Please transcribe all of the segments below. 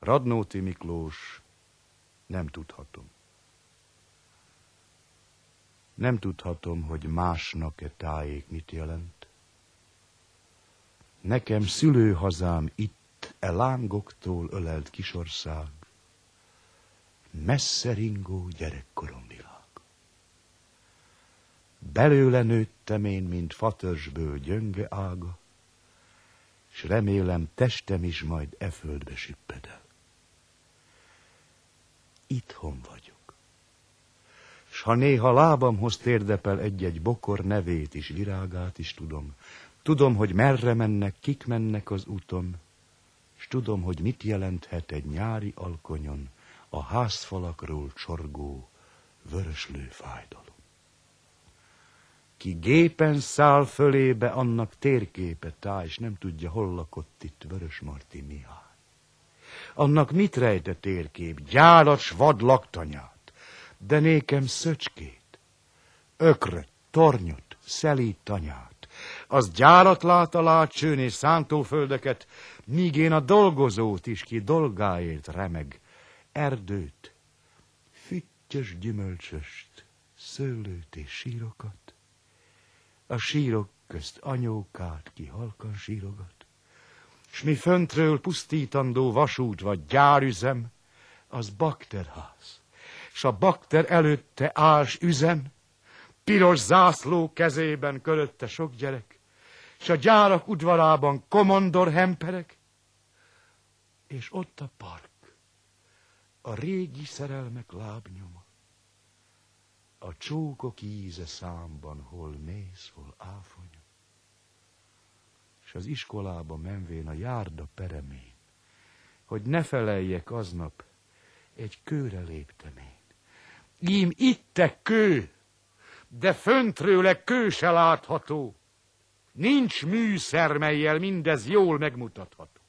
Radnóti Miklós, nem tudhatom. Nem tudhatom, hogy másnak-e tájék mit jelent. Nekem szülőhazám itt, e lángoktól ölelt kisország, messze ringó gyerekkorom világ. Belőle nőttem én, mint fatörzsből gyönge ága, s remélem testem is majd e földbe süppedel. Itthon vagyok. S ha néha lábamhoz térdepel egy-egy bokor nevét is, virágát is tudom, tudom, hogy merre mennek, kik mennek az úton, s tudom, hogy mit jelenthet egy nyári alkonyon a házfalakról csorgó vöröslő fájdalom. Ki gépen száll fölébe, annak térképe táj, és nem tudja, hol lakott itt Vörös Marti Mihály. Annak mit rejt a térkép? Gyálas vad laktanyát, de nékem szöcskét, ökröt, tornyot, szelít tanyát. Az gyárat lát a látsőn és szántóföldeket, míg én a dolgozót is, ki dolgáért remeg, erdőt, füttyös gyümölcsöst, szőlőt és sírokat, a sírok közt anyókát ki halkan sírogat, s mi föntről pusztítandó vasút vagy gyárüzem, az bakterház, s a bakter előtte ás üzem, piros zászló kezében körötte sok gyerek, s a gyárak udvarában komondor hemperek, és ott a park, a régi szerelmek lábnyoma, a csókok íze számban, hol mész, hol áfonya. És az iskolába menvén a járda peremén, hogy ne feleljek aznap, egy kőre léptem én. Ím itte kő, de föntről kő se látható. Nincs műszer, melyel mindez jól megmutatható.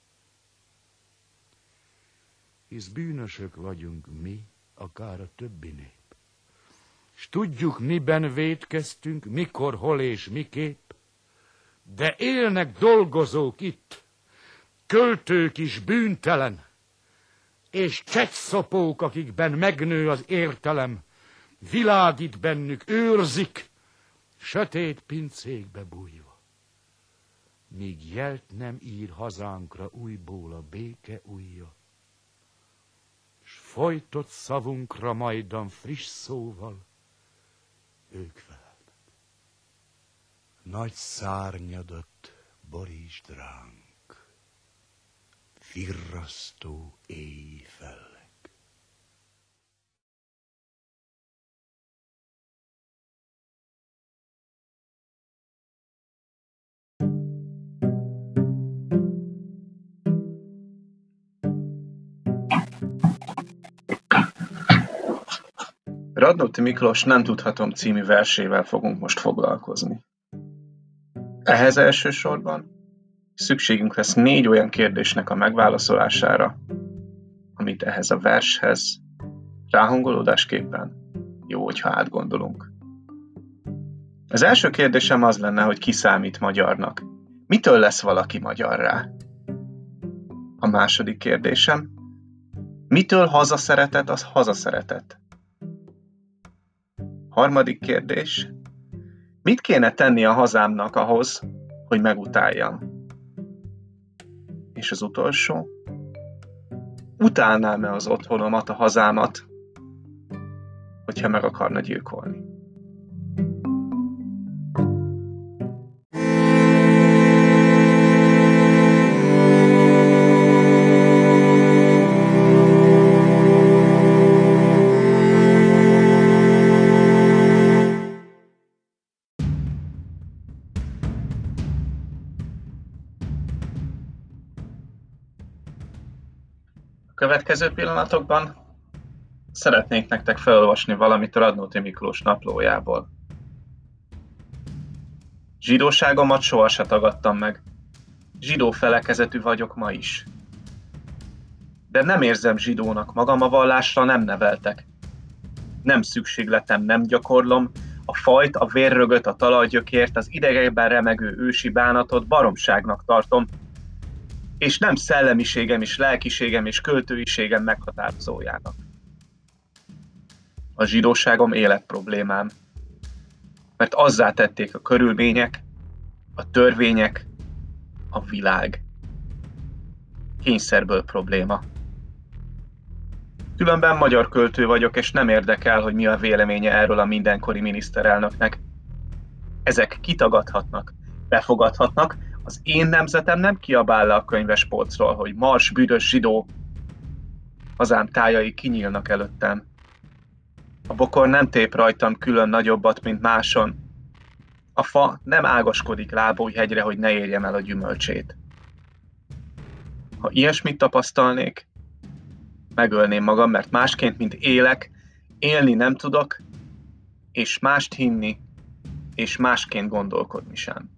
Hisz bűnösök vagyunk mi, akár a többi nép s tudjuk, miben védkeztünk, mikor, hol és miképp, de élnek dolgozók itt, költők is bűntelen, és csekszopók, akikben megnő az értelem, világít bennük, őrzik, sötét pincékbe bújva. Míg jelt nem ír hazánkra újból a béke újja, s folytott szavunkra majdan friss szóval, ők felelnek. Nagy szárnyadat borítsd ránk, virrasztó éj fel. Radnóti Miklós Nem tudhatom című versével fogunk most foglalkozni. Ehhez elsősorban szükségünk lesz négy olyan kérdésnek a megválaszolására, amit ehhez a vershez ráhangolódásképpen jó, hogyha átgondolunk. Az első kérdésem az lenne, hogy ki számít magyarnak. Mitől lesz valaki magyarrá? A második kérdésem, mitől hazaszeretet az hazaszeretet? Harmadik kérdés. Mit kéne tenni a hazámnak ahhoz, hogy megutáljam? És az utolsó. Utálnám-e az otthonomat, a hazámat, hogyha meg akarna gyilkolni? Következő pillanatokban szeretnék nektek felolvasni valamit Radnóti Miklós naplójából. Zsidóságomat soha se tagadtam meg. Zsidó felekezetű vagyok ma is. De nem érzem zsidónak magam, a vallásra nem neveltek. Nem szükségletem, nem gyakorlom, a fajt, a vérrögöt, a talajgyökért, az idegekben remegő ősi bánatot baromságnak tartom, és nem szellemiségem és lelkiségem és költőiségem meghatározójának. A zsidóságom életproblémám, mert azzá tették a körülmények, a törvények, a világ. Kényszerből probléma. Különben magyar költő vagyok, és nem érdekel, hogy mi a véleménye erről a mindenkori miniszterelnöknek. Ezek kitagadhatnak, befogadhatnak, az én nemzetem nem kiabál le a könyves polcról, hogy mars büdös zsidó, hazám tájai kinyílnak előttem. A bokor nem tép rajtam külön nagyobbat, mint máson. A fa nem ágaskodik lábújhegyre, hogy ne érjem el a gyümölcsét. Ha ilyesmit tapasztalnék, megölném magam, mert másként, mint élek, élni nem tudok, és mást hinni, és másként gondolkodni sem.